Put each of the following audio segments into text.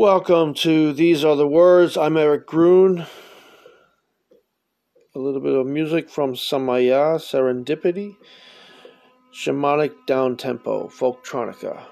Welcome to These Are the Words. I'm Eric Grun. A little bit of music from Samaya Serendipity, Shamanic Down Tempo, Folktronica.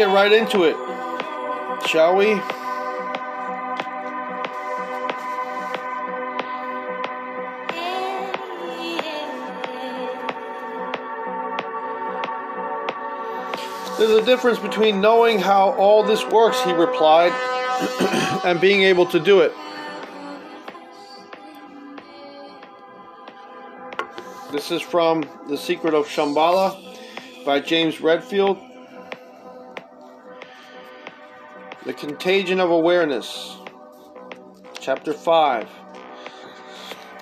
Get right into it, shall we? There's a difference between knowing how all this works, he replied, and being able to do it. This is from The Secret of Shambhala by James Redfield. Contagion of Awareness, Chapter 5.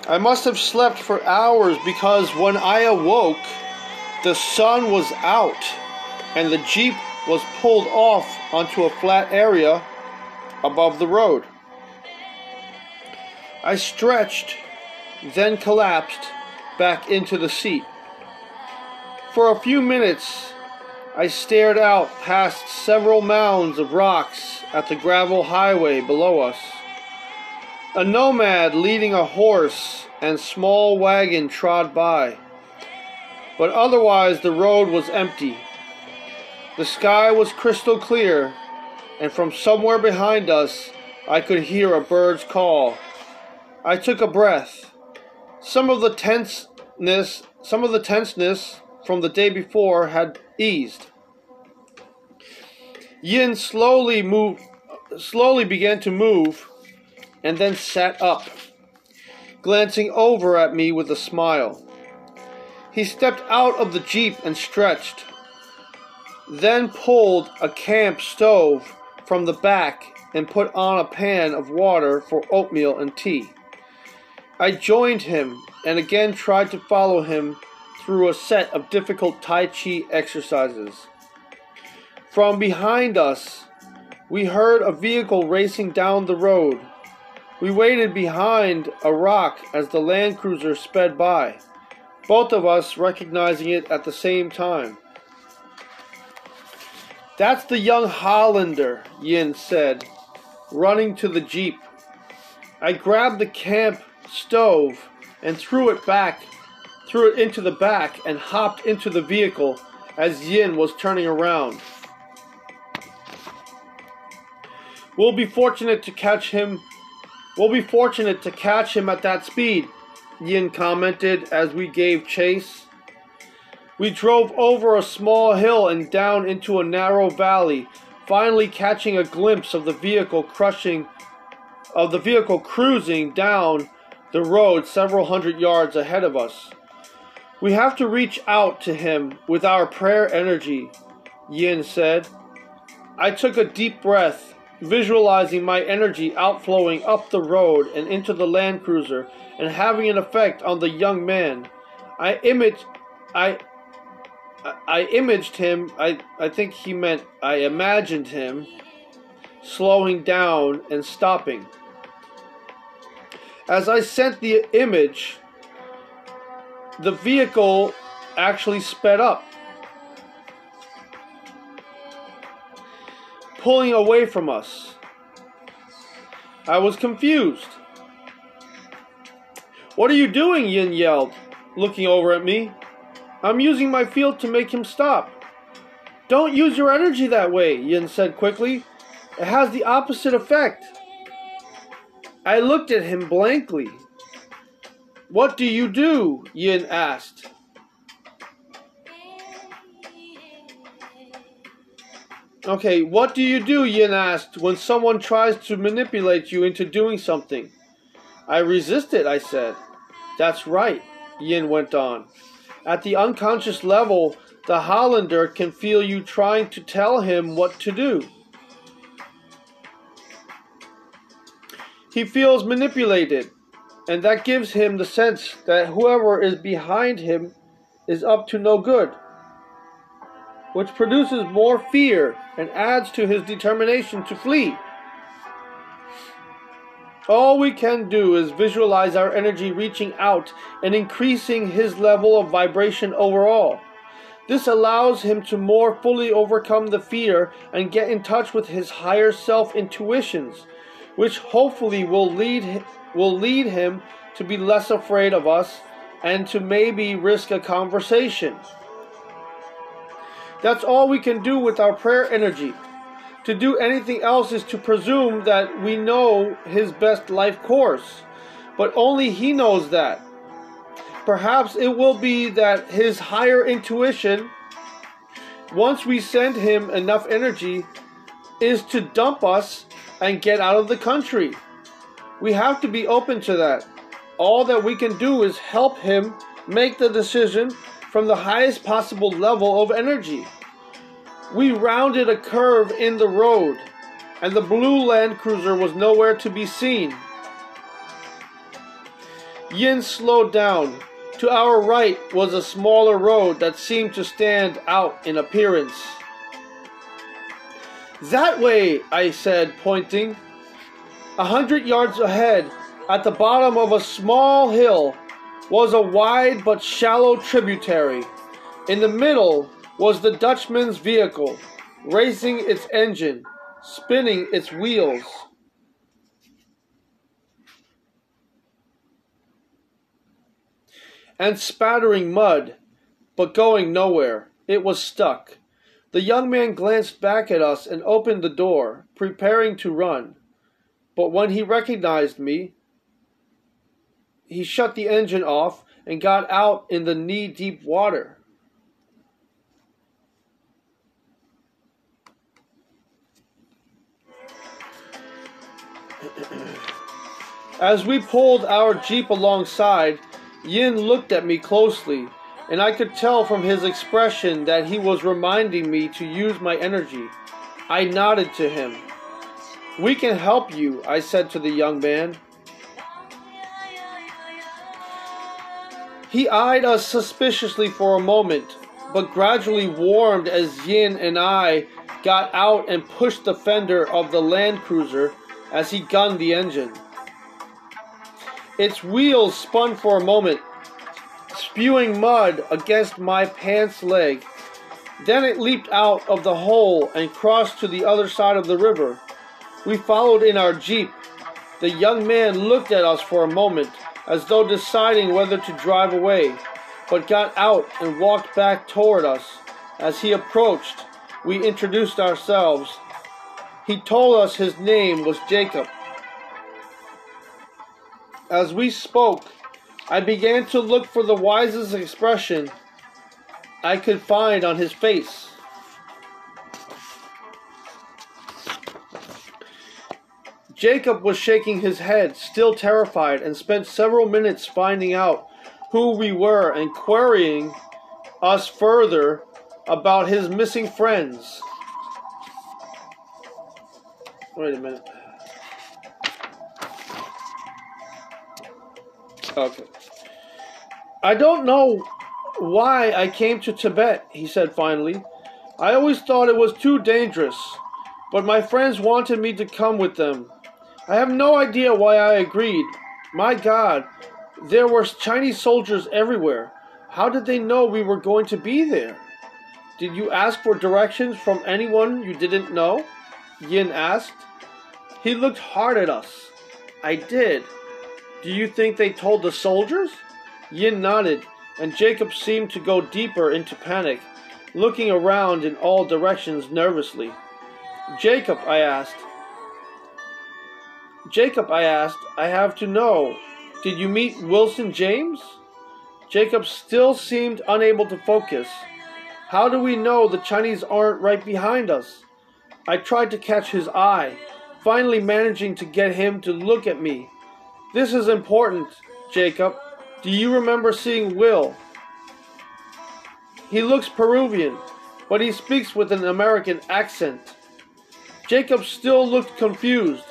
I must have slept for hours because when I awoke, the sun was out and the Jeep was pulled off onto a flat area above the road. I stretched, then collapsed back into the seat. For a few minutes, I stared out past several mounds of rocks at the gravel highway below us. A nomad leading a horse and small wagon trod by, but otherwise the road was empty. The sky was crystal clear, and from somewhere behind us, I could hear a bird's call. I took a breath. Some of the tenseness, some of the tenseness from the day before had eased. Yin slowly moved, slowly began to move, and then sat up, glancing over at me with a smile. He stepped out of the jeep and stretched, then pulled a camp stove from the back and put on a pan of water for oatmeal and tea. I joined him and again tried to follow him through a set of difficult Tai Chi exercises. From behind us, we heard a vehicle racing down the road. We waited behind a rock as the Land Cruiser sped by both of us recognizing it at the same time. That's the young Hollander, Yin said, running to the Jeep. I grabbed the camp stove and threw it back, threw it into the back, and hopped into the vehicle as Yin was turning around. We'll be fortunate to catch him. We'll be fortunate to catch him at that speed, Yin commented as we gave chase. We drove over a small hill and down into a narrow valley, finally catching a glimpse of the vehicle crushing of the vehicle cruising down the road several hundred yards ahead of us. We have to reach out to him with our prayer energy, Yin said. I took a deep breath, visualizing my energy outflowing up the road and into the Land Cruiser and having an effect on the young man. I imaged, I, I imaged him. I, I think he meant I imagined him slowing down and stopping. As I sent the image, the vehicle actually sped up, pulling away from us. I was confused. What are you doing? Yin yelled, looking over at me. I'm using my field to make him stop. Don't use your energy that way, Yin said quickly. It has the opposite effect. I looked at him blankly. What do you do? Yin asked. Okay, what do you do? Yin asked when someone tries to manipulate you into doing something. I resist it, I said. That's right, Yin went on. At the unconscious level, the Hollander can feel you trying to tell him what to do. He feels manipulated, and that gives him the sense that whoever is behind him is up to no good, which produces more fear and adds to his determination to flee. All we can do is visualize our energy reaching out and increasing his level of vibration overall. This allows him to more fully overcome the fear and get in touch with his higher self intuitions, which hopefully will lead will lead him to be less afraid of us and to maybe risk a conversation. That's all we can do with our prayer energy. To do anything else is to presume that we know his best life course, but only he knows that. Perhaps it will be that his higher intuition, once we send him enough energy, is to dump us and get out of the country. We have to be open to that. All that we can do is help him make the decision from the highest possible level of energy. We rounded a curve in the road, and the blue Land Cruiser was nowhere to be seen. Yin slowed down. To our right was a smaller road that seemed to stand out in appearance. That way, I said, pointing. A hundred yards ahead, at the bottom of a small hill, was a wide but shallow tributary. In the middle was the Dutchman's vehicle, racing its engine, spinning its wheels. And spattering mud, but going nowhere. It was stuck. The young man glanced back at us and opened the door, preparing to run. But when he recognized me, he shut the engine off and got out in the knee deep water. As we pulled our Jeep alongside, Yin looked at me closely, and I could tell from his expression that he was reminding me to use my energy. I nodded to him. We can help you, I said to the young man. He eyed us suspiciously for a moment, but gradually warmed as Yin and I got out and pushed the fender of the Land Cruiser as he gunned the engine. Its wheels spun for a moment, spewing mud against my pants leg. Then it leaped out of the hole and crossed to the other side of the river. We followed in our jeep. The young man looked at us for a moment, as though deciding whether to drive away, but got out and walked back toward us. As he approached, we introduced ourselves. He told us his name was Jacob. As we spoke, I began to look for the wisest expression I could find on his face. Jacob was shaking his head, still terrified, and spent several minutes finding out who we were and querying us further about his missing friends. Wait a minute. Okay. I don't know why I came to Tibet, he said finally. I always thought it was too dangerous, but my friends wanted me to come with them. I have no idea why I agreed. My God, there were Chinese soldiers everywhere. How did they know we were going to be there? Did you ask for directions from anyone you didn't know? Yin asked. He looked hard at us. I did. Do you think they told the soldiers? Yin nodded, and Jacob seemed to go deeper into panic, looking around in all directions nervously. Jacob, I asked. Jacob, I asked, I have to know. Did you meet Wilson James? Jacob still seemed unable to focus. How do we know the Chinese aren't right behind us? I tried to catch his eye, finally managing to get him to look at me. This is important, Jacob. Do you remember seeing Will? He looks Peruvian, but he speaks with an American accent. Jacob still looked confused.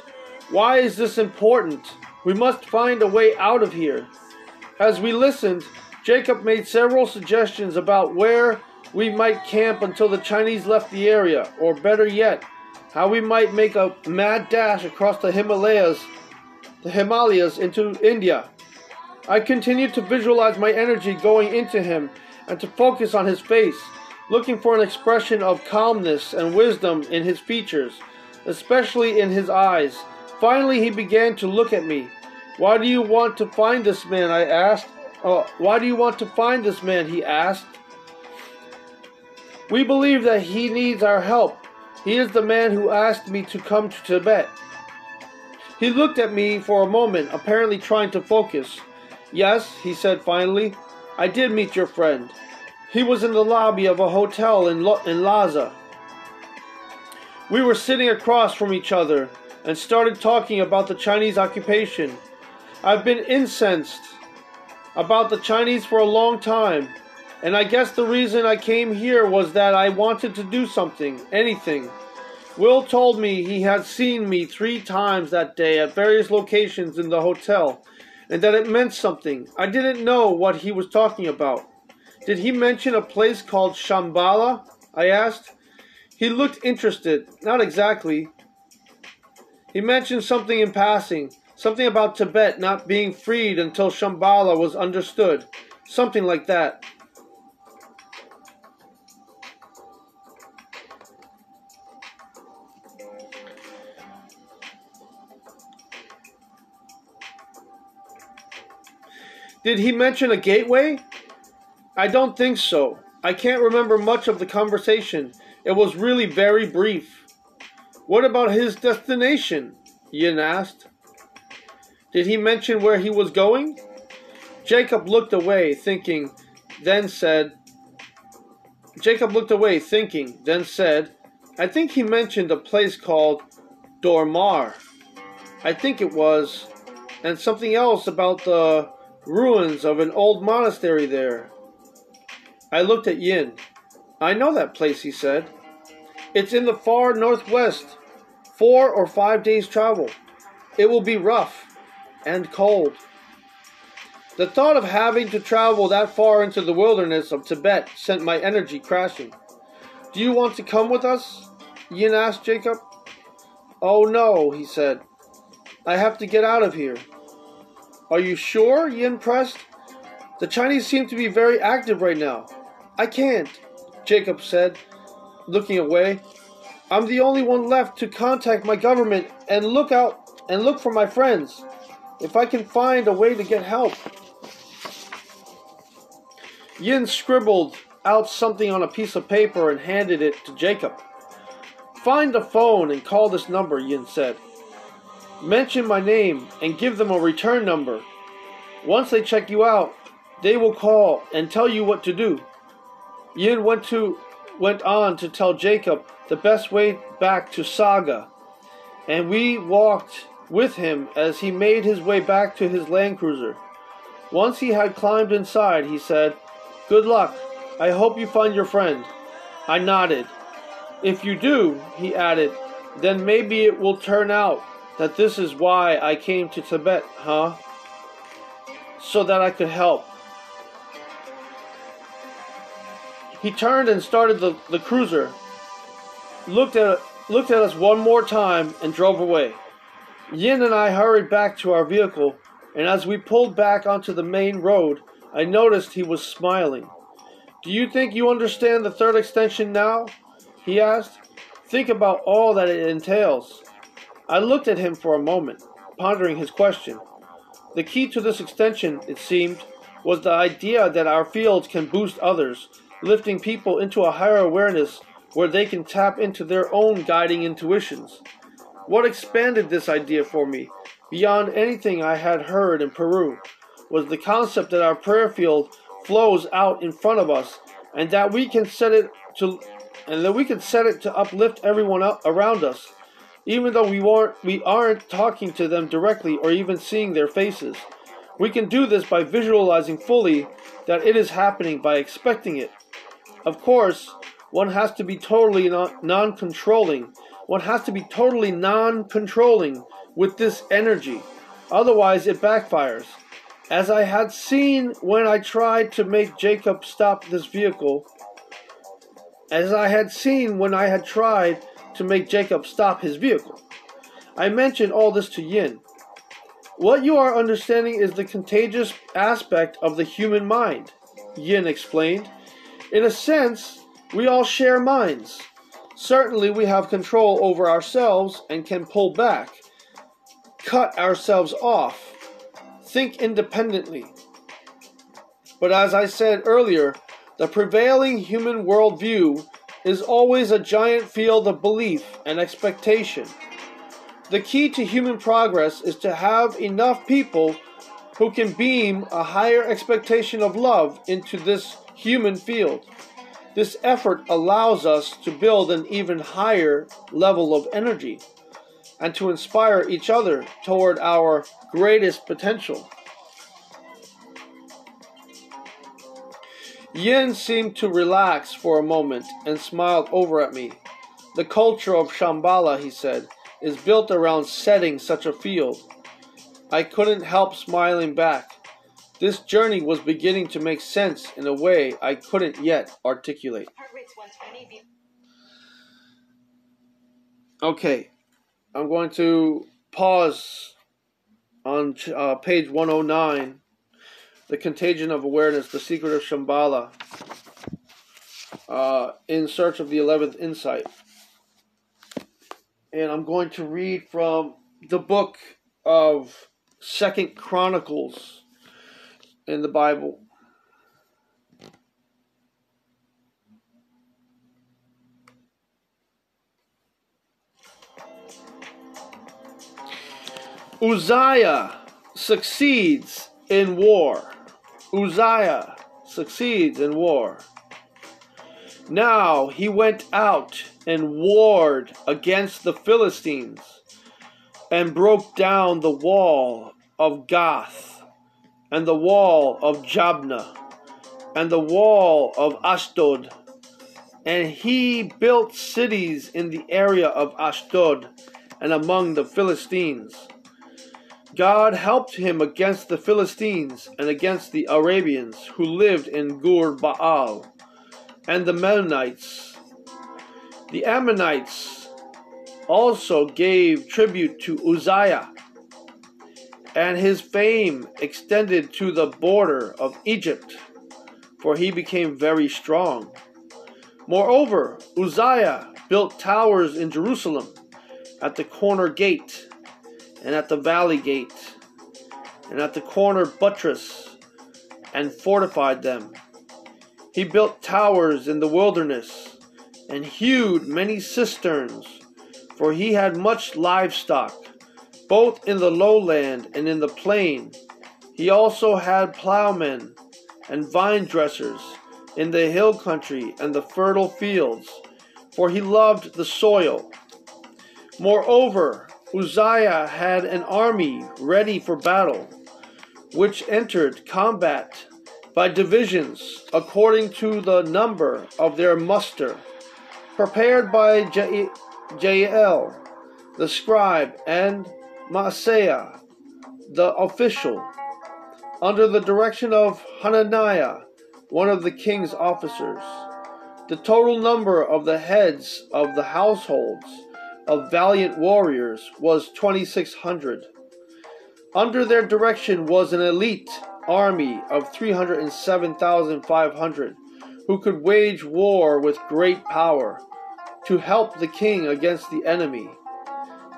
Why is this important? We must find a way out of here. As we listened, Jacob made several suggestions about where we might camp until the Chinese left the area, or better yet, how we might make a mad dash across the Himalayas the Himalayas into India. I continued to visualize my energy going into him and to focus on his face, looking for an expression of calmness and wisdom in his features, especially in his eyes. Finally, he began to look at me. Why do you want to find this man? I asked. Uh, why do you want to find this man? He asked. We believe that he needs our help. He is the man who asked me to come to Tibet. He looked at me for a moment, apparently trying to focus. Yes, he said finally, I did meet your friend. He was in the lobby of a hotel in, Lo- in Lhasa. We were sitting across from each other and started talking about the Chinese occupation. I've been incensed about the Chinese for a long time, and I guess the reason I came here was that I wanted to do something, anything. Will told me he had seen me three times that day at various locations in the hotel, and that it meant something. I didn't know what he was talking about. Did he mention a place called Shambhala? I asked. He looked interested. Not exactly. He mentioned something in passing, something about Tibet not being freed until Shambhala was understood. Something like that. Did he mention a gateway? I don't think so. I can't remember much of the conversation. It was really very brief. What about his destination? Yin asked. Did he mention where he was going? Jacob looked away, thinking, then said, Jacob looked away, thinking, then said, I think he mentioned a place called Dormar. I think it was, and something else about the ruins of an old monastery there. I looked at Yin. I know that place, he said. It's in the far northwest, four or five days' travel. It will be rough and cold. The thought of having to travel that far into the wilderness of Tibet sent my energy crashing. Do you want to come with us? Yin asked Jacob. Oh no, he said. I have to get out of here. Are you sure? Yin pressed. The Chinese seem to be very active right now. I can't, Jacob said, looking away. I'm the only one left to contact my government and look out and look for my friends. If I can find a way to get help. Yin scribbled out something on a piece of paper and handed it to Jacob. Find the phone and call this number, Yin said. Mention my name and give them a return number. Once they check you out, they will call and tell you what to do. Yin went to went on to tell Jacob the best way back to Saga, and we walked with him as he made his way back to his Land Cruiser. Once he had climbed inside, he said, Good luck. I hope you find your friend. I nodded. If you do, he added, then maybe it will turn out that this is why I came to Tibet, huh? So that I could help. He turned and started the, the cruiser, looked at, looked at us one more time, and drove away. Yin and I hurried back to our vehicle, and as we pulled back onto the main road, I noticed he was smiling. Do you think you understand the third extension now? He asked. Think about all that it entails. I looked at him for a moment, pondering his question. The key to this extension, it seemed, was the idea that our fields can boost others lifting people into a higher awareness where they can tap into their own guiding intuitions. What expanded this idea for me, beyond anything I had heard in Peru, was the concept that our prayer field flows out in front of us and that we can set it to and that we can set it to uplift everyone around us even though we aren't we aren't talking to them directly or even seeing their faces we can do this by visualizing fully that it is happening by expecting it of course, one has to be totally non controlling. One has to be totally non controlling with this energy. Otherwise, it backfires. As I had seen when I tried to make Jacob stop this vehicle, as I had seen when I had tried to make Jacob stop his vehicle. I mentioned all this to Yin. What you are understanding is the contagious aspect of the human mind, Yin explained. In a sense, we all share minds. Certainly, we have control over ourselves and can pull back, cut ourselves off, think independently. But as I said earlier, the prevailing human worldview is always a giant field of belief and expectation. The key to human progress is to have enough people who can beam a higher expectation of love into this human field. This effort allows us to build an even higher level of energy and to inspire each other toward our greatest potential. Yin seemed to relax for a moment and smiled over at me. The culture of Shambhala, he said, is built around setting such a field. I couldn't help smiling back. This journey was beginning to make sense in a way I couldn't yet articulate. Okay, I'm going to pause on uh, page 109 the Contagion of Awareness, The Secret of Shambhala, uh, In Search of the Eleventh Insight. And I'm going to read from the book of Second Chronicles in the Bible. Uzziah succeeds in war. Uzziah succeeds in war. Now he went out and warred against the Philistines and broke down the wall of Gath and the wall of Jabneh and the wall of Ashdod. And he built cities in the area of Ashdod and among the Philistines. God helped him against the Philistines and against the Arabians who lived in Gur Baal and the Meunites. The Ammonites also gave tribute to Uzziah, and his fame extended to the border of Egypt, for he became very strong. Moreover, Uzziah built towers in Jerusalem at the corner gate, and at the valley gate, and at the corner buttress, and fortified them. He built towers in the wilderness and hewed many cisterns, for he had much livestock, both in the lowland and in the plain. He also had plowmen and vine dressers in the hill country and the fertile fields, for he loved the soil. Moreover, Uzziah had an army ready for battle, which entered combat by divisions according to the number of their muster prepared by Jeiel, the scribe, and Maaseiah, the official, under the direction of Hananiah, one of the king's officers. The total number of the heads of the households of valiant warriors was 2,600. Under their direction was an elite army of 307,500 who could wage war with great power to help the king against the enemy.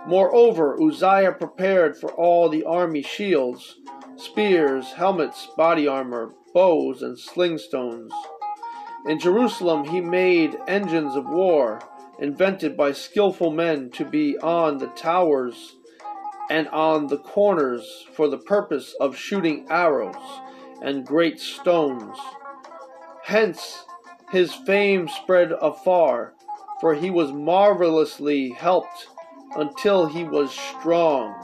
Moreover, Uzziah prepared for all the army shields, spears, helmets, body armor, bows, and sling stones. In Jerusalem, he made engines of war, invented by skilful men to be on the towers and on the corners for the purpose of shooting arrows and great stones. Hence, his fame spread afar for he was marvelously helped until he was strong.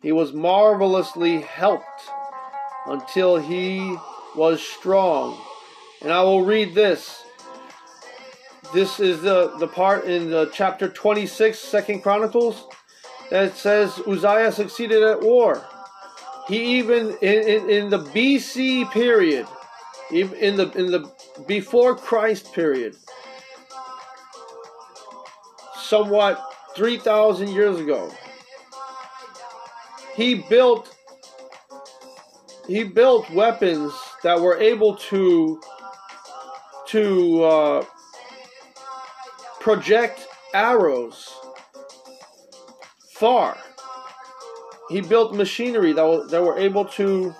He was marvelously helped until he was strong. And I will read this. This is the, the part in the chapter 26, Second Chronicles, that says Uzziah succeeded at war. He even in, in, in the BC period, in the in the before Christ period, somewhat 3,000 years ago. He built he built weapons that were able to to uh, project arrows far. He built machinery that, that were able to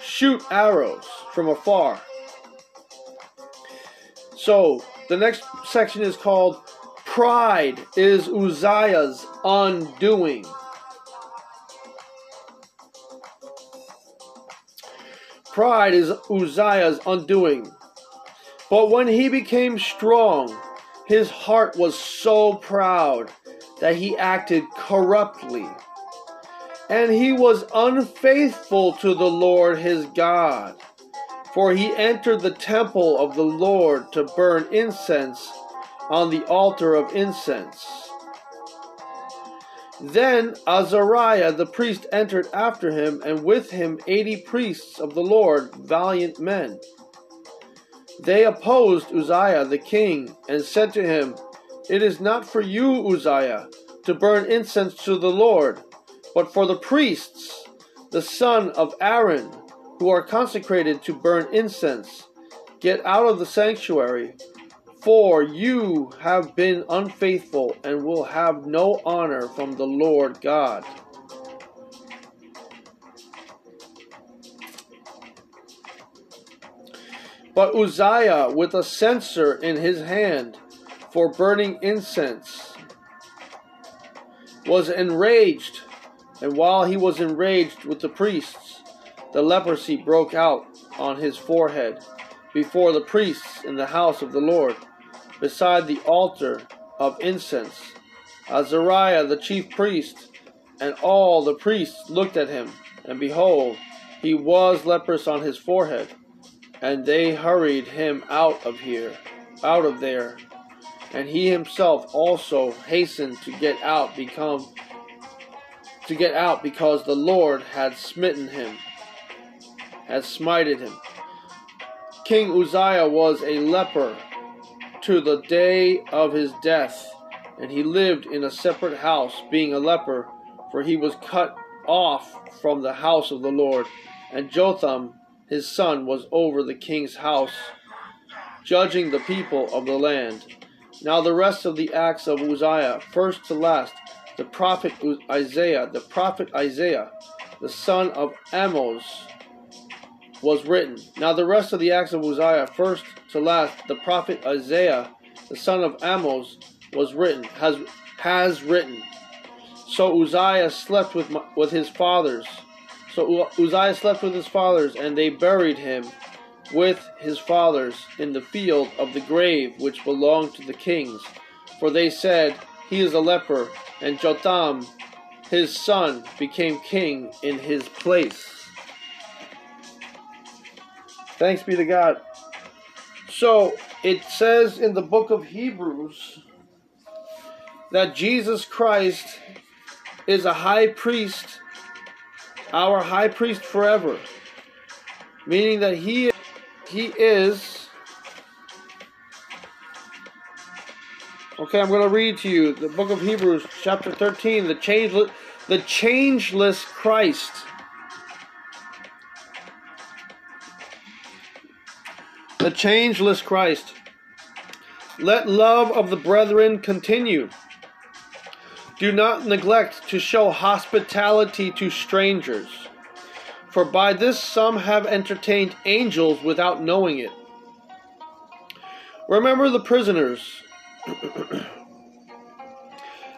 shoot arrows from afar. So the next section is called Pride is Uzziah's undoing. Pride is Uzziah's undoing. But when he became strong, his heart was so proud that he acted corruptly. And he was unfaithful to the Lord his God. For he entered the temple of the Lord to burn incense on the altar of incense. Then Azariah the priest entered after him, and with him eighty priests of the Lord, valiant men. They opposed Uzziah the king, and said to him, It is not for you, Uzziah, to burn incense to the Lord, but for the priests, the son of Aaron, who are consecrated to burn incense. Get out of the sanctuary, for you have been unfaithful and will have no honor from the Lord God. But Uzziah, with a censer in his hand for burning incense, was enraged, and while he was enraged with the priests, the leprosy broke out on his forehead before the priests in the house of the Lord, beside the altar of incense. Azariah the chief priest and all the priests looked at him, and behold, he was leprous on his forehead. And they hurried him out of here, out of there. And he himself also hastened to get out, become to get out because the Lord had smitten him, had smited him. King Uzziah was a leper to the day of his death, and he lived in a separate house, being a leper, for he was cut off from the house of the Lord. And Jotham, his son, was over the king's house, judging the people of the land. Now the rest of the acts of Uzziah, first to last, the prophet Isaiah, the prophet Isaiah, the son of Amos, was written. Now the rest of the acts of Uzziah, first to last, the prophet Isaiah, the son of Amos, was written, has has written. So Uzziah slept with with his fathers. So Uzziah slept with his fathers, and they buried him with his fathers in the field of the grave which belonged to the kings. For they said, He is a leper, and Jotham, his son, became king in his place. Thanks be to God. So it says in the book of Hebrews that Jesus Christ is a high priest, our high priest forever. Meaning that he he is Okay, I'm going to read to you the book of Hebrews chapter 13, the changeless the changeless Christ. the changeless Christ. Let love of the brethren continue. Do not neglect to show hospitality to strangers, for by this some have entertained angels without knowing it. Remember the prisoners,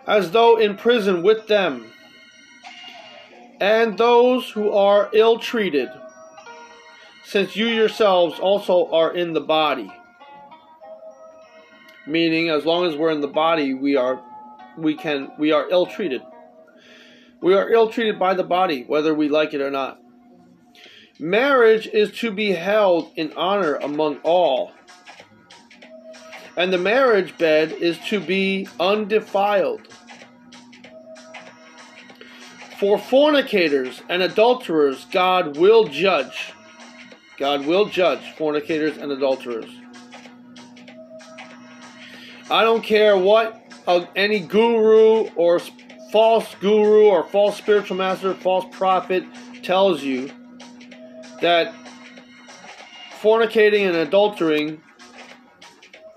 as though in prison with them, and those who are ill treated since you yourselves also are in the body. Meaning, as long as we're in the body, we are, we can, we are ill treated. We are ill treated by the body, whether we like it or not. Marriage is to be held in honor among all. And the marriage bed is to be undefiled. For fornicators and adulterers, God will judge. God will judge fornicators and adulterers. I don't care what uh, any guru or false guru or false spiritual master, false prophet tells you that fornicating and adultering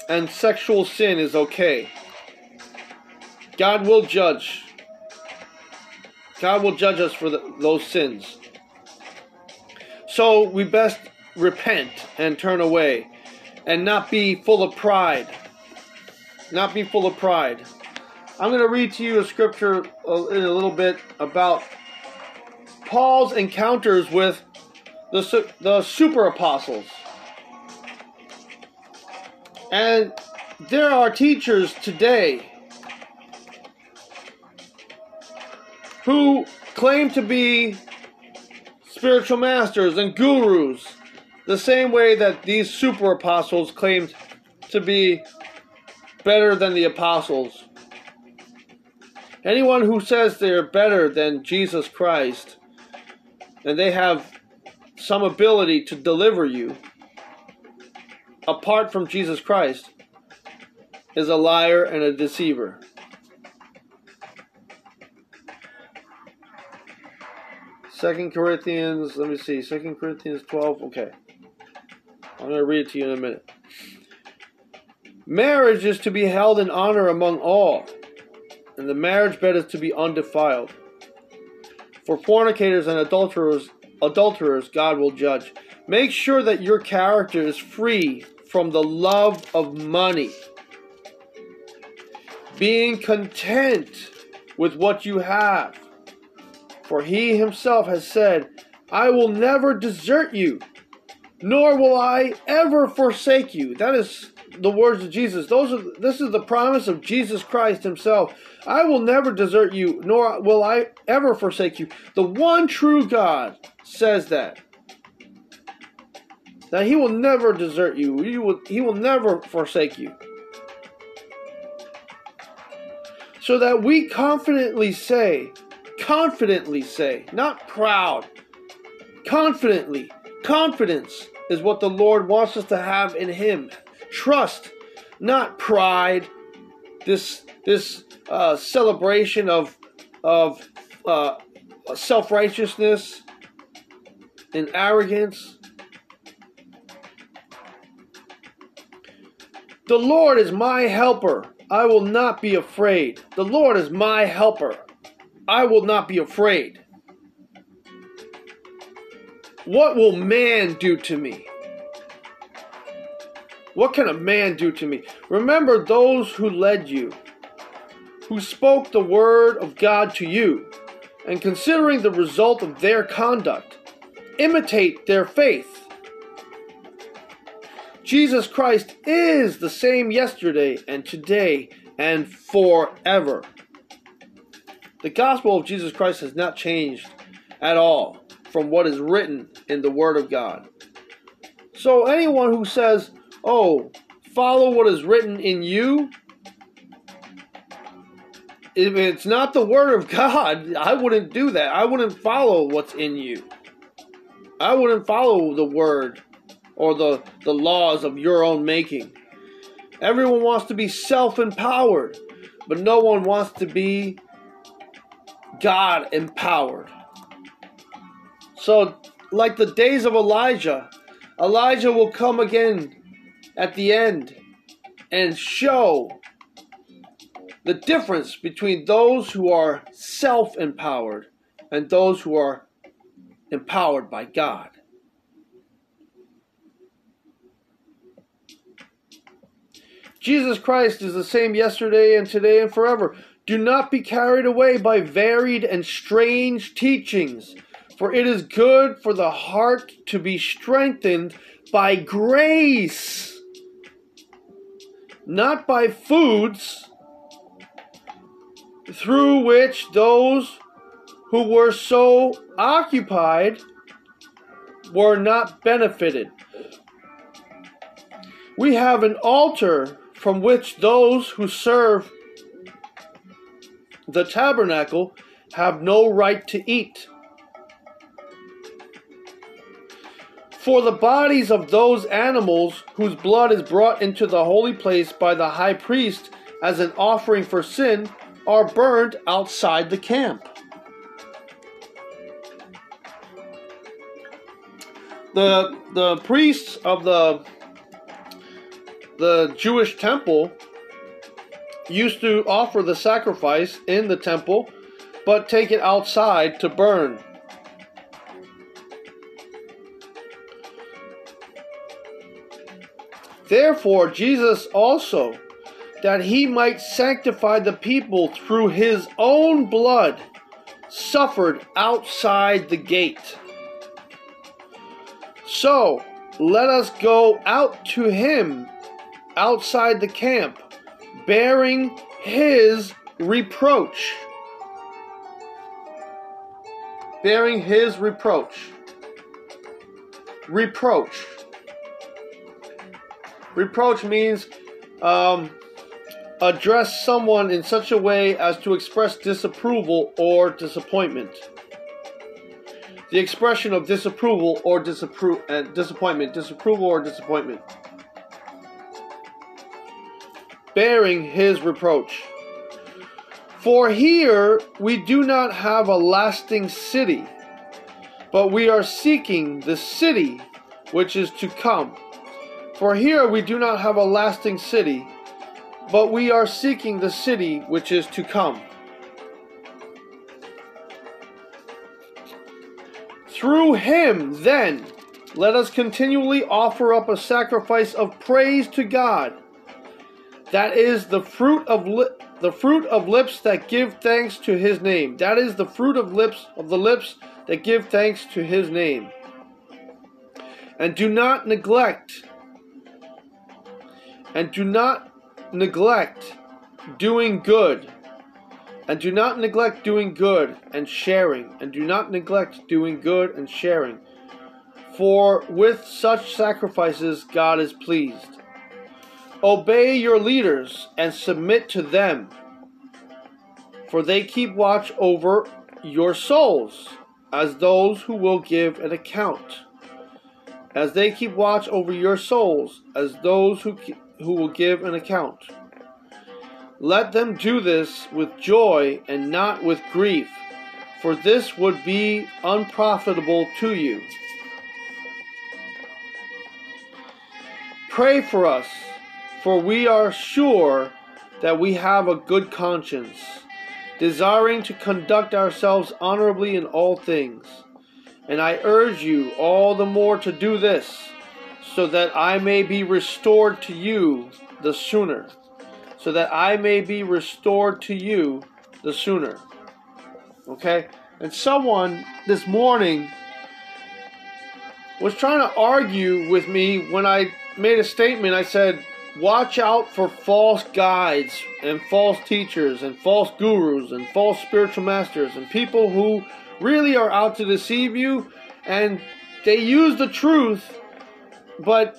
and sexual sin is okay. God will judge. God will judge us for the, those sins. So we best repent and turn away and not be full of pride. Not be full of pride. I'm going to read to you a scripture uh, in a little bit about Paul's encounters with the, the super apostles. And there are teachers today who claim to be spiritual masters and gurus the same way that these super apostles claimed to be better than the apostles. Anyone who says they're better than Jesus Christ and they have some ability to deliver you apart from Jesus Christ is a liar and a deceiver. Second Corinthians, let me see, Second Corinthians 12, okay. I'm going to read it to you in a minute. Marriage is to be held in honor among all, and the marriage bed is to be undefiled. For fornicators and adulterers, adulterers, God will judge. Make sure that your character is free from the love of money, being content with what you have. For he himself has said, I will never desert you, nor will I ever forsake you. That is the words of Jesus. Those are this is the promise of Jesus Christ himself. I will never desert you, nor will I ever forsake you. The one true God says that. That he will never desert you. He will, he will never forsake you. So that we confidently say, confidently say, not proud, confidently, confidence is what the Lord wants us to have in him trust, not pride. This this uh, celebration of of uh, self righteousness and arrogance. The Lord is my helper. I will not be afraid. The Lord is my helper. I will not be afraid. What will man do to me? What can a man do to me? Remember those who led you, who spoke the word of God to you, and considering the result of their conduct, imitate their faith. Jesus Christ is the same yesterday and today and forever. The gospel of Jesus Christ has not changed at all from what is written in the Word of God. So, anyone who says, oh, follow what is written in you. If it's not the word of God, I wouldn't do that. I wouldn't follow what's in you. I wouldn't follow the word or the, the laws of your own making. Everyone wants to be self empowered, but no one wants to be God empowered. So, like the days of Elijah, Elijah will come again at the end and show the difference between those who are self empowered and those who are empowered by God. Jesus Christ is the same yesterday and today and forever. Do not be carried away by varied and strange teachings, for it is good for the heart to be strengthened by grace not by foods through which those who were so occupied were not benefited. We have an altar from which those who serve the tabernacle have no right to eat. For the bodies of those animals whose blood is brought into the holy place by the high priest as an offering for sin are burned outside the camp. The, the priests of the, the Jewish temple used to offer the sacrifice in the temple, but take it outside to burn. Therefore, Jesus also, that he might sanctify the people through his own blood, suffered outside the gate. So, let us go out to him outside the camp, bearing his reproach. Bearing his reproach. Reproach. Reproach means um, address someone in such a way as to express disapproval or disappointment. The expression of disapproval or disappro- uh, disappointment, disapproval or disappointment. Bearing his reproach. For here we do not have a lasting city, but we are seeking the city which is to come. For here we do not have a lasting city, but we are seeking the city which is to come. Through him, then, let us continually offer up a sacrifice of praise to God. That is the fruit of li- the fruit of lips that give thanks to his name. That is the fruit of lips of the lips that give thanks to his name. And do not neglect and do not neglect doing good. And do not neglect doing good and sharing. And do not neglect doing good and sharing. For with such sacrifices God is pleased. Obey your leaders and submit to them, for they keep watch over your souls as those who will give an account. As they keep watch over your souls as those who who will give an account. Let them do this with joy and not with grief, for this would be unprofitable to you. Pray for us, for we are sure that we have a good conscience, desiring to conduct ourselves honorably in all things. And I urge you all the more to do this so that I may be restored to you the sooner. So that I may be restored to you the sooner. Okay? And someone this morning was trying to argue with me when I made a statement. I said, Watch out for false guides and false teachers and false gurus and false spiritual masters and people who really are out to deceive you and they use the truth but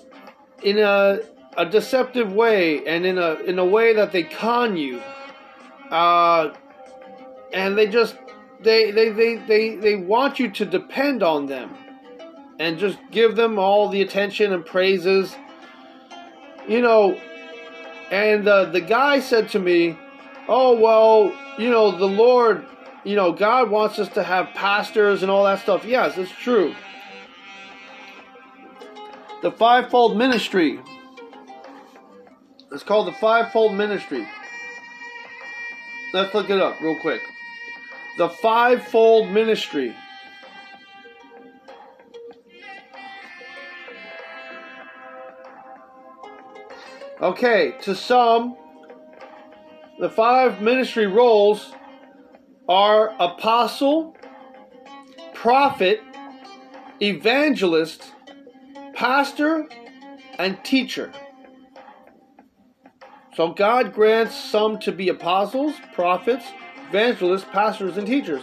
in a a deceptive way and in a in a way that they con you uh, and they just they, they they they they want you to depend on them and just give them all the attention and praises you know. And uh, the guy said to me oh well you know the lord you know god wants us to have pastors and all that stuff. Yes it's true the fivefold ministry. It's called the fivefold ministry. Let's look it up real quick. The fivefold ministry. Okay, to some, the five ministry roles are apostle, prophet, evangelist, pastor and teacher. So God grants some to be apostles, prophets, evangelists, pastors, and teachers.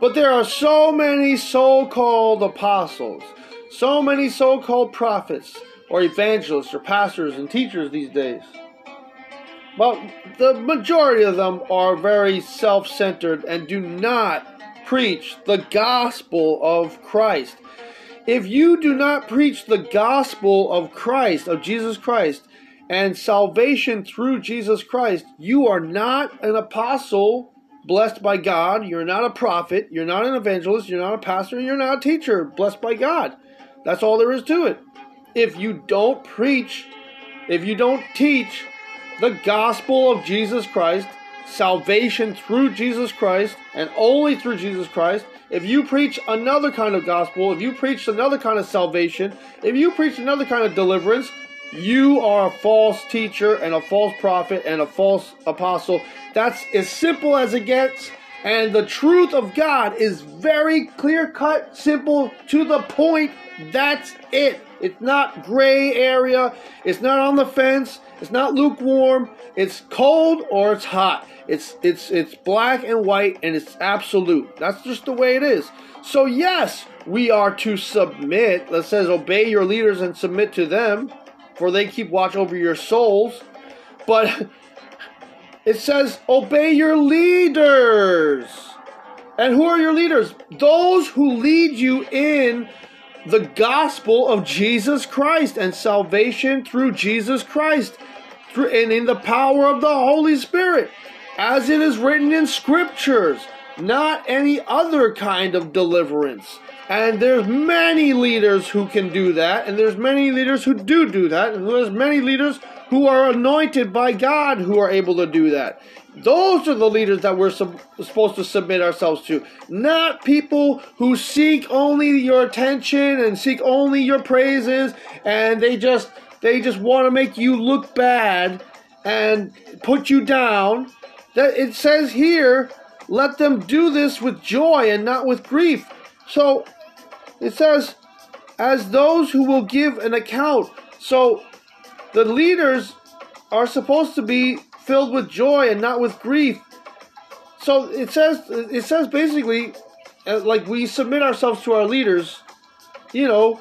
But there are so many so called apostles, so many so called prophets, or evangelists, or pastors and teachers these days. But the majority of them are very self centered and do not preach the gospel of Christ. If you do not preach the gospel of Christ, of Jesus Christ, and salvation through Jesus Christ, you are not an apostle blessed by God. You're not a prophet. You're not an evangelist. You're not a pastor. You're not a teacher blessed by God. That's all there is to it. If you don't preach, if you don't teach the gospel of Jesus Christ, salvation through Jesus Christ, and only through Jesus Christ, if you preach another kind of gospel, if you preach another kind of salvation, if you preach another kind of deliverance, you are a false teacher and a false prophet and a false apostle. That's as simple as it gets. And the truth of God is very clear cut, simple, to the point. That's it. It's not gray area. It's not on the fence. It's not lukewarm. It's cold or it's hot. It's it's it's black and white and it's absolute. That's just the way it is. So yes, we are to submit. That says obey your leaders and submit to them, for they keep watch over your souls. But it says obey your leaders. And who are your leaders? Those who lead you in the gospel of Jesus Christ and salvation through Jesus Christ and in the power of the Holy Spirit as it is written in scriptures, not any other kind of deliverance. And there's many leaders who can do that, and there's many leaders who do do that, and there's many leaders who are anointed by God who are able to do that. Those are the leaders that we're sub- supposed to submit ourselves to, not people who seek only your attention and seek only your praises, and they just they just want to make you look bad and put you down. That it says here, let them do this with joy and not with grief. So it says, as those who will give an account. So the leaders are supposed to be filled with joy and not with grief. So it says it says basically uh, like we submit ourselves to our leaders, you know,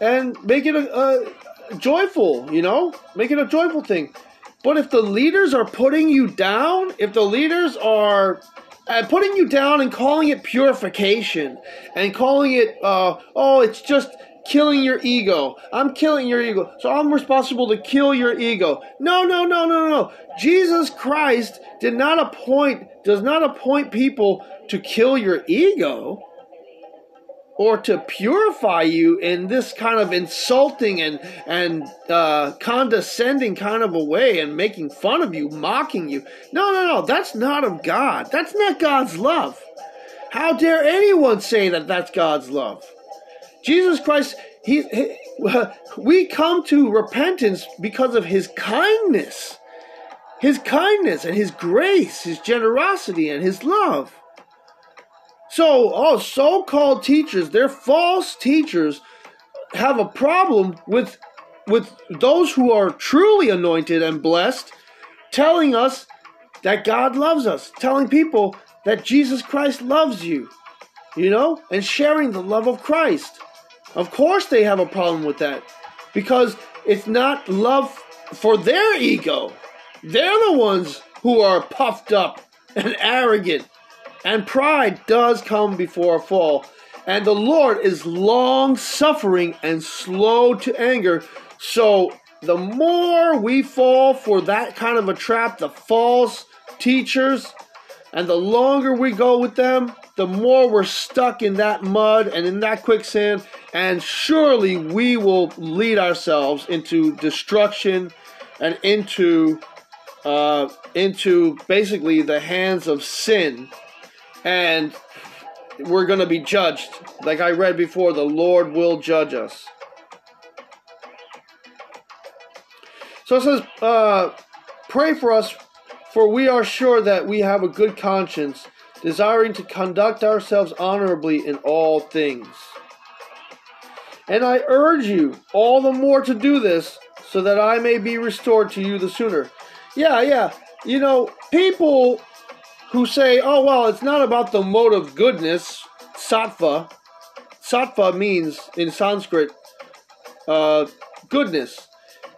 and make it a, a joyful, you know, make it a joyful thing. But if the leaders are putting you down, if the leaders are uh, putting you down and calling it purification and calling it, uh, oh, it's just killing your ego. I'm killing your ego. So I'm responsible to kill your ego. No, no, no, no, no. Jesus Christ did not appoint, does not appoint people to kill your ego or to purify you in this kind of insulting and and uh, condescending kind of a way and making fun of you, mocking you. No, no, no. That's not of God. That's not God's love. How dare anyone say that that's God's love? Jesus Christ, he, he we come to repentance because of his kindness. His kindness and his grace, his generosity and his love. So, oh, so called teachers, they're false teachers, have a problem with, with those who are truly anointed and blessed telling us that God loves us, telling people that Jesus Christ loves you, you know, and sharing the love of Christ. Of course, they have a problem with that because it's not love for their ego. They're the ones who are puffed up and arrogant. And pride does come before a fall. And the Lord is long suffering and slow to anger. So the more we fall for that kind of a trap, the false teachers, and the longer we go with them, the more we're stuck in that mud and in that quicksand, and surely we will lead ourselves into destruction and into uh, into basically the hands of sin, and we're going to be judged. Like I read before, the Lord will judge us. So it says, uh, pray for us, for we are sure that we have a good conscience desiring to conduct ourselves honorably in all things. And I urge you all the more to do this, so that I may be restored to you the sooner. Yeah, yeah. You know, people who say, oh, well, it's not about the mode of goodness, sattva. Sattva means, in Sanskrit, uh, goodness.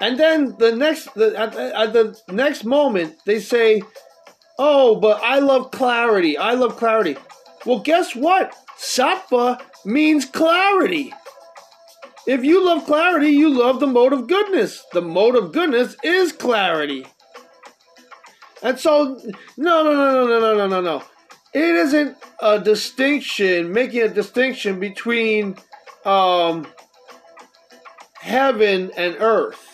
And then the next, the, at, at the next moment, they say, Oh, but I love clarity. I love clarity. Well, guess what? Sattva means clarity. If you love clarity, you love the mode of goodness. The mode of goodness is clarity. And so, no, no, no, no, no, no, no, no. It isn't a distinction, making a distinction between um, heaven and earth.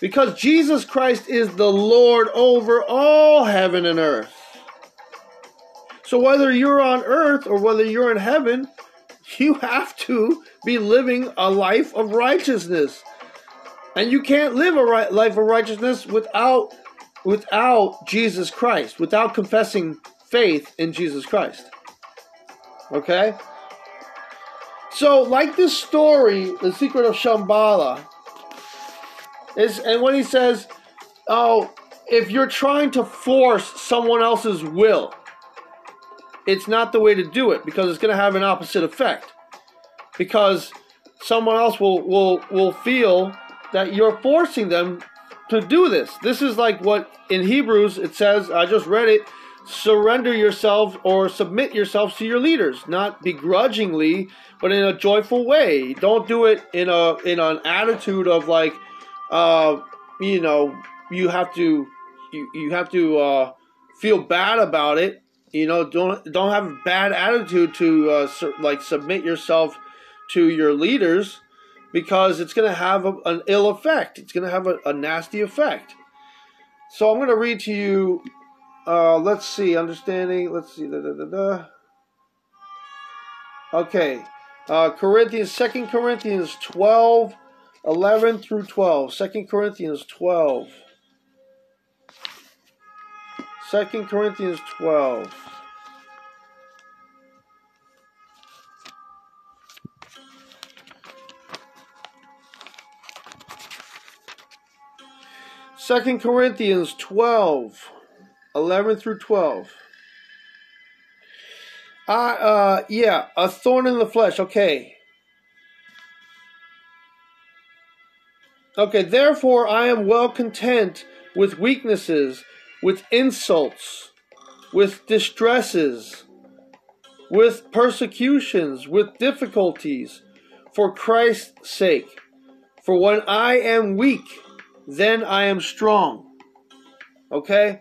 Because Jesus Christ is the Lord over all heaven and earth. So whether you're on earth or whether you're in heaven, you have to be living a life of righteousness. And you can't live a right life of righteousness without without Jesus Christ, without confessing faith in Jesus Christ. Okay? So, like this story, The Secret of Shambhala, is and when he says, "Oh, if you're trying to force someone else's will, it's not the way to do it because it's going to have an opposite effect. Because someone else will will will feel that you're forcing them to do this. This is like what in Hebrews it says, I just read it, surrender yourself or submit yourselves to your leaders, not begrudgingly, but in a joyful way. Don't do it in a in an attitude of like uh, you know, you have to you, you have to uh, feel bad about it. You know, don't don't have a bad attitude to uh, like submit yourself to your leaders because it's going to have a, an ill effect. It's going to have a, a, nasty effect. So I'm going to read to you. Uh, let's see, understanding. Let's see. Da, da, da. Okay, uh, Corinthians, Second Corinthians twelve 11 through 12. 2 Corinthians 12. Second Corinthians 12. Second Corinthians 12, 11 through 12. Uh, uh, yeah, a thorn in the flesh. Okay. Okay, therefore I am well content with weaknesses, with insults, with distresses, with persecutions, with difficulties, for Christ's sake. For when I am weak, then I am strong. Okay?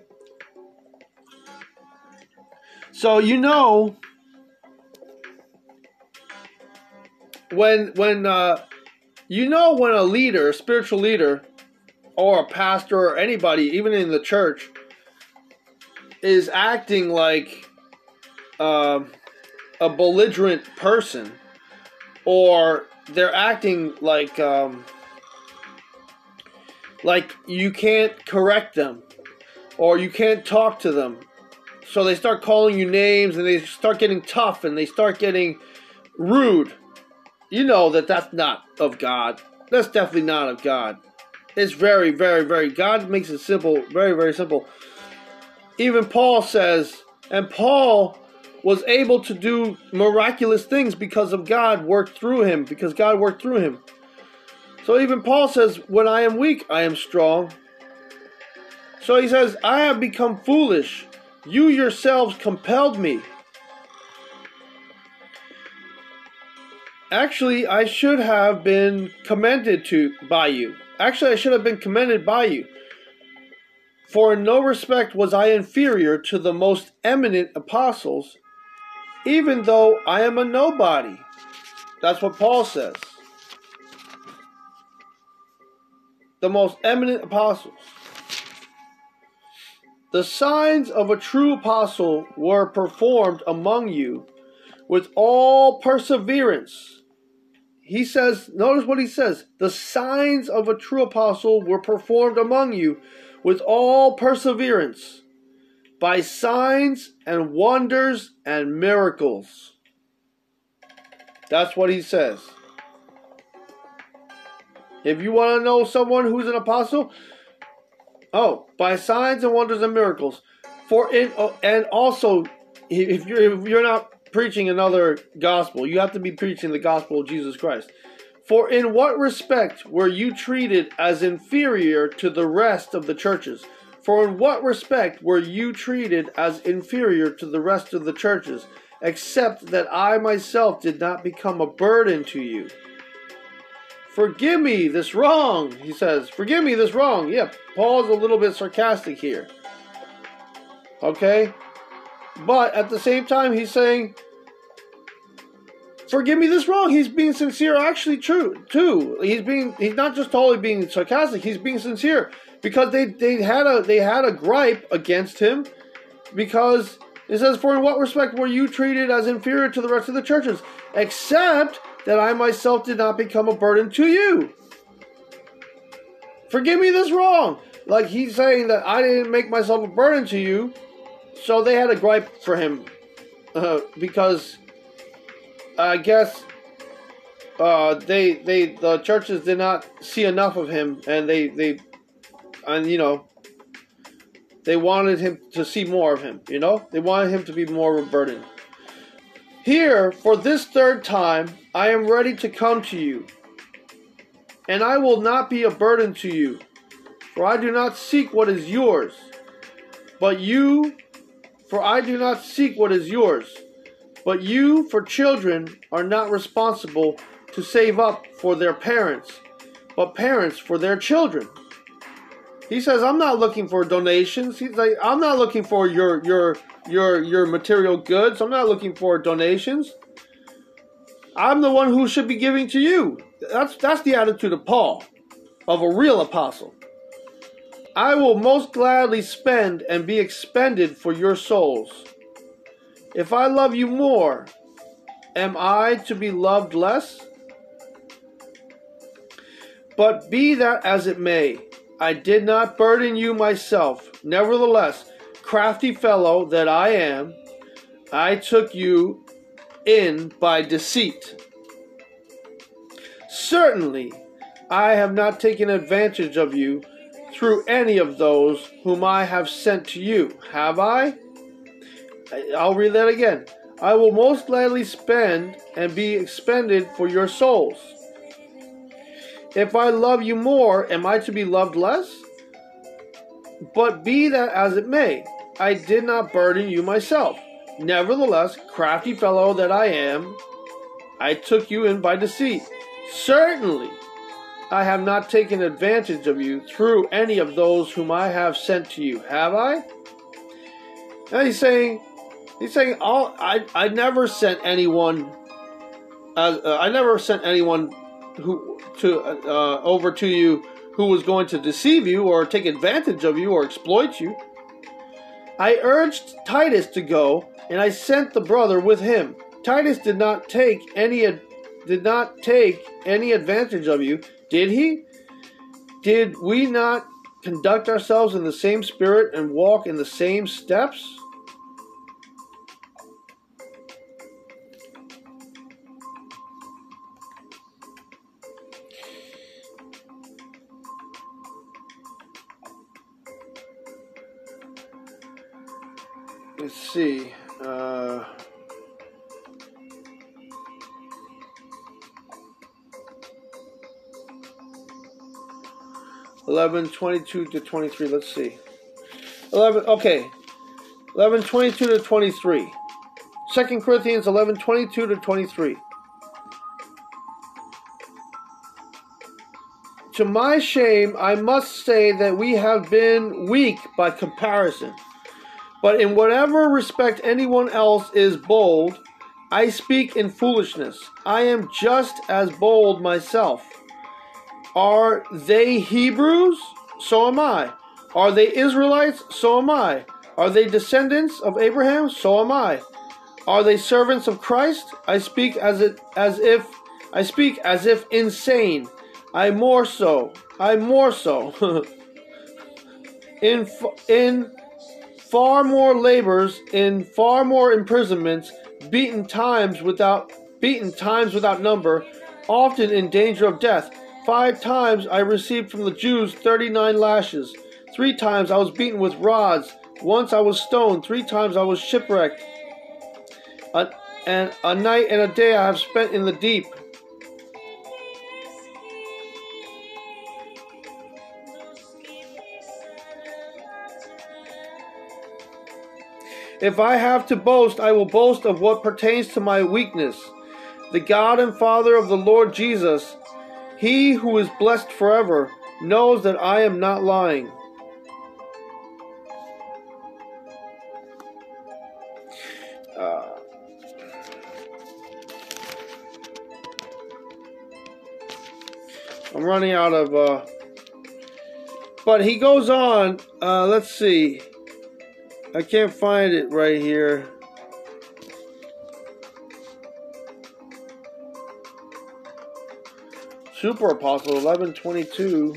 So you know when when uh you know when a leader, a spiritual leader, or a pastor or anybody, even in the church, is acting like uh, a belligerent person, or they're acting like um, like you can't correct them, or you can't talk to them, so they start calling you names and they start getting tough and they start getting rude you know that that's not of God. That's definitely not of God. It's very, very, very. God makes it simple, very, very simple. Even Paul says, and Paul was able to do miraculous things because of God worked through him, because God worked through him. So even Paul says, When I am weak, I am strong. So he says, I have become foolish. You yourselves compelled me. Actually, I should have been commended to by you. Actually, I should have been commended by you. For in no respect was I inferior to the most eminent apostles, even though I am a nobody. That's what Paul says. The most eminent apostles. The signs of a true apostle were performed among you with all perseverance he says, notice what he says the signs of a true apostle were performed among you with all perseverance, by signs and wonders and miracles. That's what he says. If you want to know someone who's an apostle, oh, by signs and wonders and miracles. For in, oh, and also, if you're if you're not preaching another gospel. You have to be preaching the gospel of Jesus Christ. For in what respect were you treated as inferior to the rest of the churches? For in what respect were you treated as inferior to the rest of the churches, except that I myself did not become a burden to you? Forgive me this wrong, he says. Forgive me this wrong. Yeah, Paul's a little bit sarcastic here. Okay? But at the same time, he's saying, forgive me this wrong. He's being sincere, actually true too. He's being he's not just totally being sarcastic. He's being sincere because they they had a they had a gripe against him because it says, "For in what respect were you treated as inferior to the rest of the churches, except that I myself did not become a burden to you?" Forgive me this wrong. Like he's saying that I didn't make myself a burden to you, so they had a gripe for him uh, because I guess uh, they they the churches did not see enough of him, and they they and you know they wanted him to see more of him. You know they wanted him to be more of a burden. Here, for this third time, I am ready to come to you, and I will not be a burden to you, for I do not seek what is yours, but you for I do not seek what is yours. But you, for children, are not responsible to save up for their parents, but parents for their children. He says, I'm not looking for donations. He's like, I'm not looking for your your your your material goods. I'm not looking for donations. I'm the one who should be giving to you. That's that's the attitude of Paul, of a real apostle. I will most gladly spend and be expended for your souls. If I love you more, am I to be loved less? But be that as it may, I did not burden you myself. Nevertheless, crafty fellow that I am, I took you in by deceit. Certainly, I have not taken advantage of you through any of those whom I have sent to you, have I? I'll read that again. I will most gladly spend and be expended for your souls. If I love you more, am I to be loved less? But be that as it may, I did not burden you myself. Nevertheless, crafty fellow that I am, I took you in by deceit. Certainly, I have not taken advantage of you through any of those whom I have sent to you, have I? Now he's saying, he's saying, all I I never sent anyone, uh, uh, I never sent anyone who to uh, over to you who was going to deceive you or take advantage of you or exploit you. I urged Titus to go, and I sent the brother with him. Titus did not take any did not take any advantage of you, did he? Did we not conduct ourselves in the same spirit and walk in the same steps? See. Uh, Eleven twenty-two to twenty-three. Let's see. Eleven. Okay. Eleven twenty-two to twenty-three. Second Corinthians eleven twenty-two to twenty-three. To my shame, I must say that we have been weak by comparison. But in whatever respect anyone else is bold, I speak in foolishness. I am just as bold myself. Are they Hebrews? So am I. Are they Israelites? So am I. Are they descendants of Abraham? So am I. Are they servants of Christ? I speak as it as if I speak as if insane. I more so. I more so. in in far more labors, in far more imprisonments, beaten times without beaten times without number, often in danger of death. Five times I received from the Jews thirty nine lashes. Three times I was beaten with rods. Once I was stoned. Three times I was shipwrecked. A, and a night and a day I have spent in the deep. If I have to boast, I will boast of what pertains to my weakness. The God and Father of the Lord Jesus, He who is blessed forever, knows that I am not lying. Uh, I'm running out of. Uh, but he goes on. Uh, let's see. I can't find it right here. Super Apostle 1122.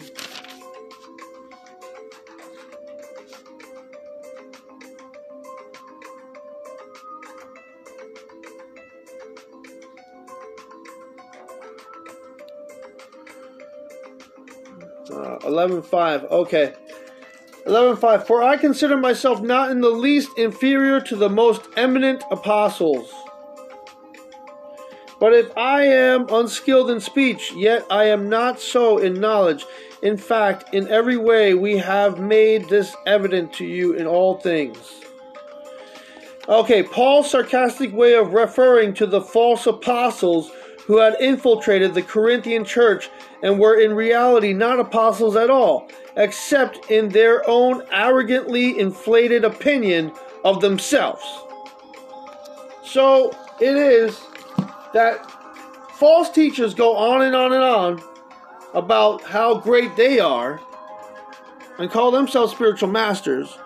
Uh, 11.5. Okay. 11.5 For I consider myself not in the least inferior to the most eminent apostles. But if I am unskilled in speech, yet I am not so in knowledge. In fact, in every way we have made this evident to you in all things. Okay, Paul's sarcastic way of referring to the false apostles who had infiltrated the Corinthian church and were in reality not apostles at all except in their own arrogantly inflated opinion of themselves. So it is that false teachers go on and on and on about how great they are and call themselves spiritual masters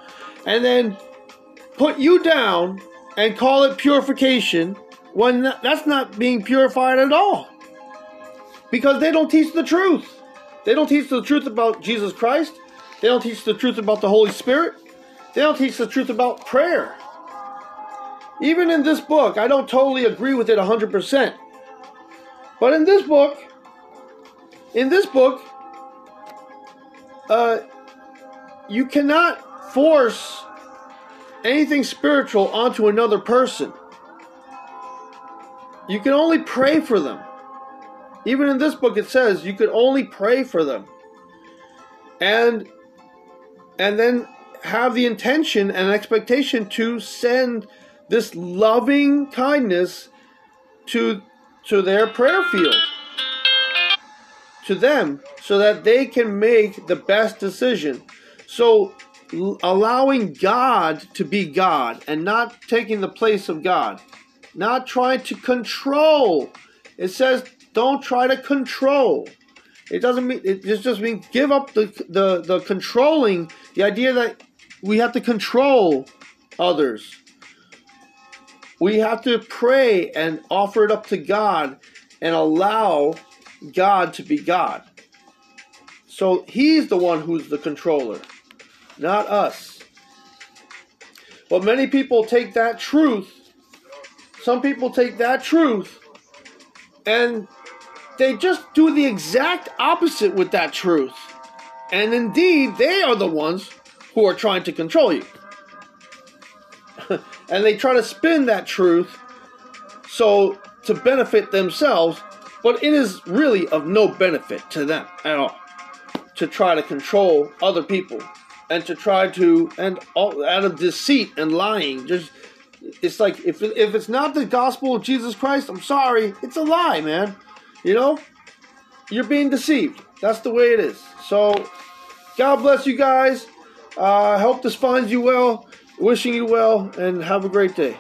and then put you down and call it purification when that's not being purified at all because they don't teach the truth. They don't teach the truth about Jesus Christ. They don't teach the truth about the Holy Spirit. They don't teach the truth about prayer. Even in this book, I don't totally agree with it 100%. But in this book, in this book, uh, you cannot force anything spiritual onto another person. You can only pray for them. Even in this book, it says you could only pray for them, and and then have the intention and expectation to send this loving kindness to to their prayer field. To them so that they can make the best decision. So allowing god to be god and not taking the place of god not trying to control it says don't try to control it doesn't mean it just means give up the, the the controlling the idea that we have to control others we have to pray and offer it up to God and allow God to be God. So He's the one who's the controller, not us. But many people take that truth, some people take that truth, and they just do the exact opposite with that truth. And indeed, they are the ones who are trying to control you. and they try to spin that truth so to benefit themselves, but it is really of no benefit to them at all to try to control other people and to try to and all, out of deceit and lying just it's like if if it's not the gospel of Jesus Christ, I'm sorry, it's a lie, man. You know, you're being deceived. That's the way it is. So, God bless you guys. I uh, hope this finds you well. Wishing you well and have a great day.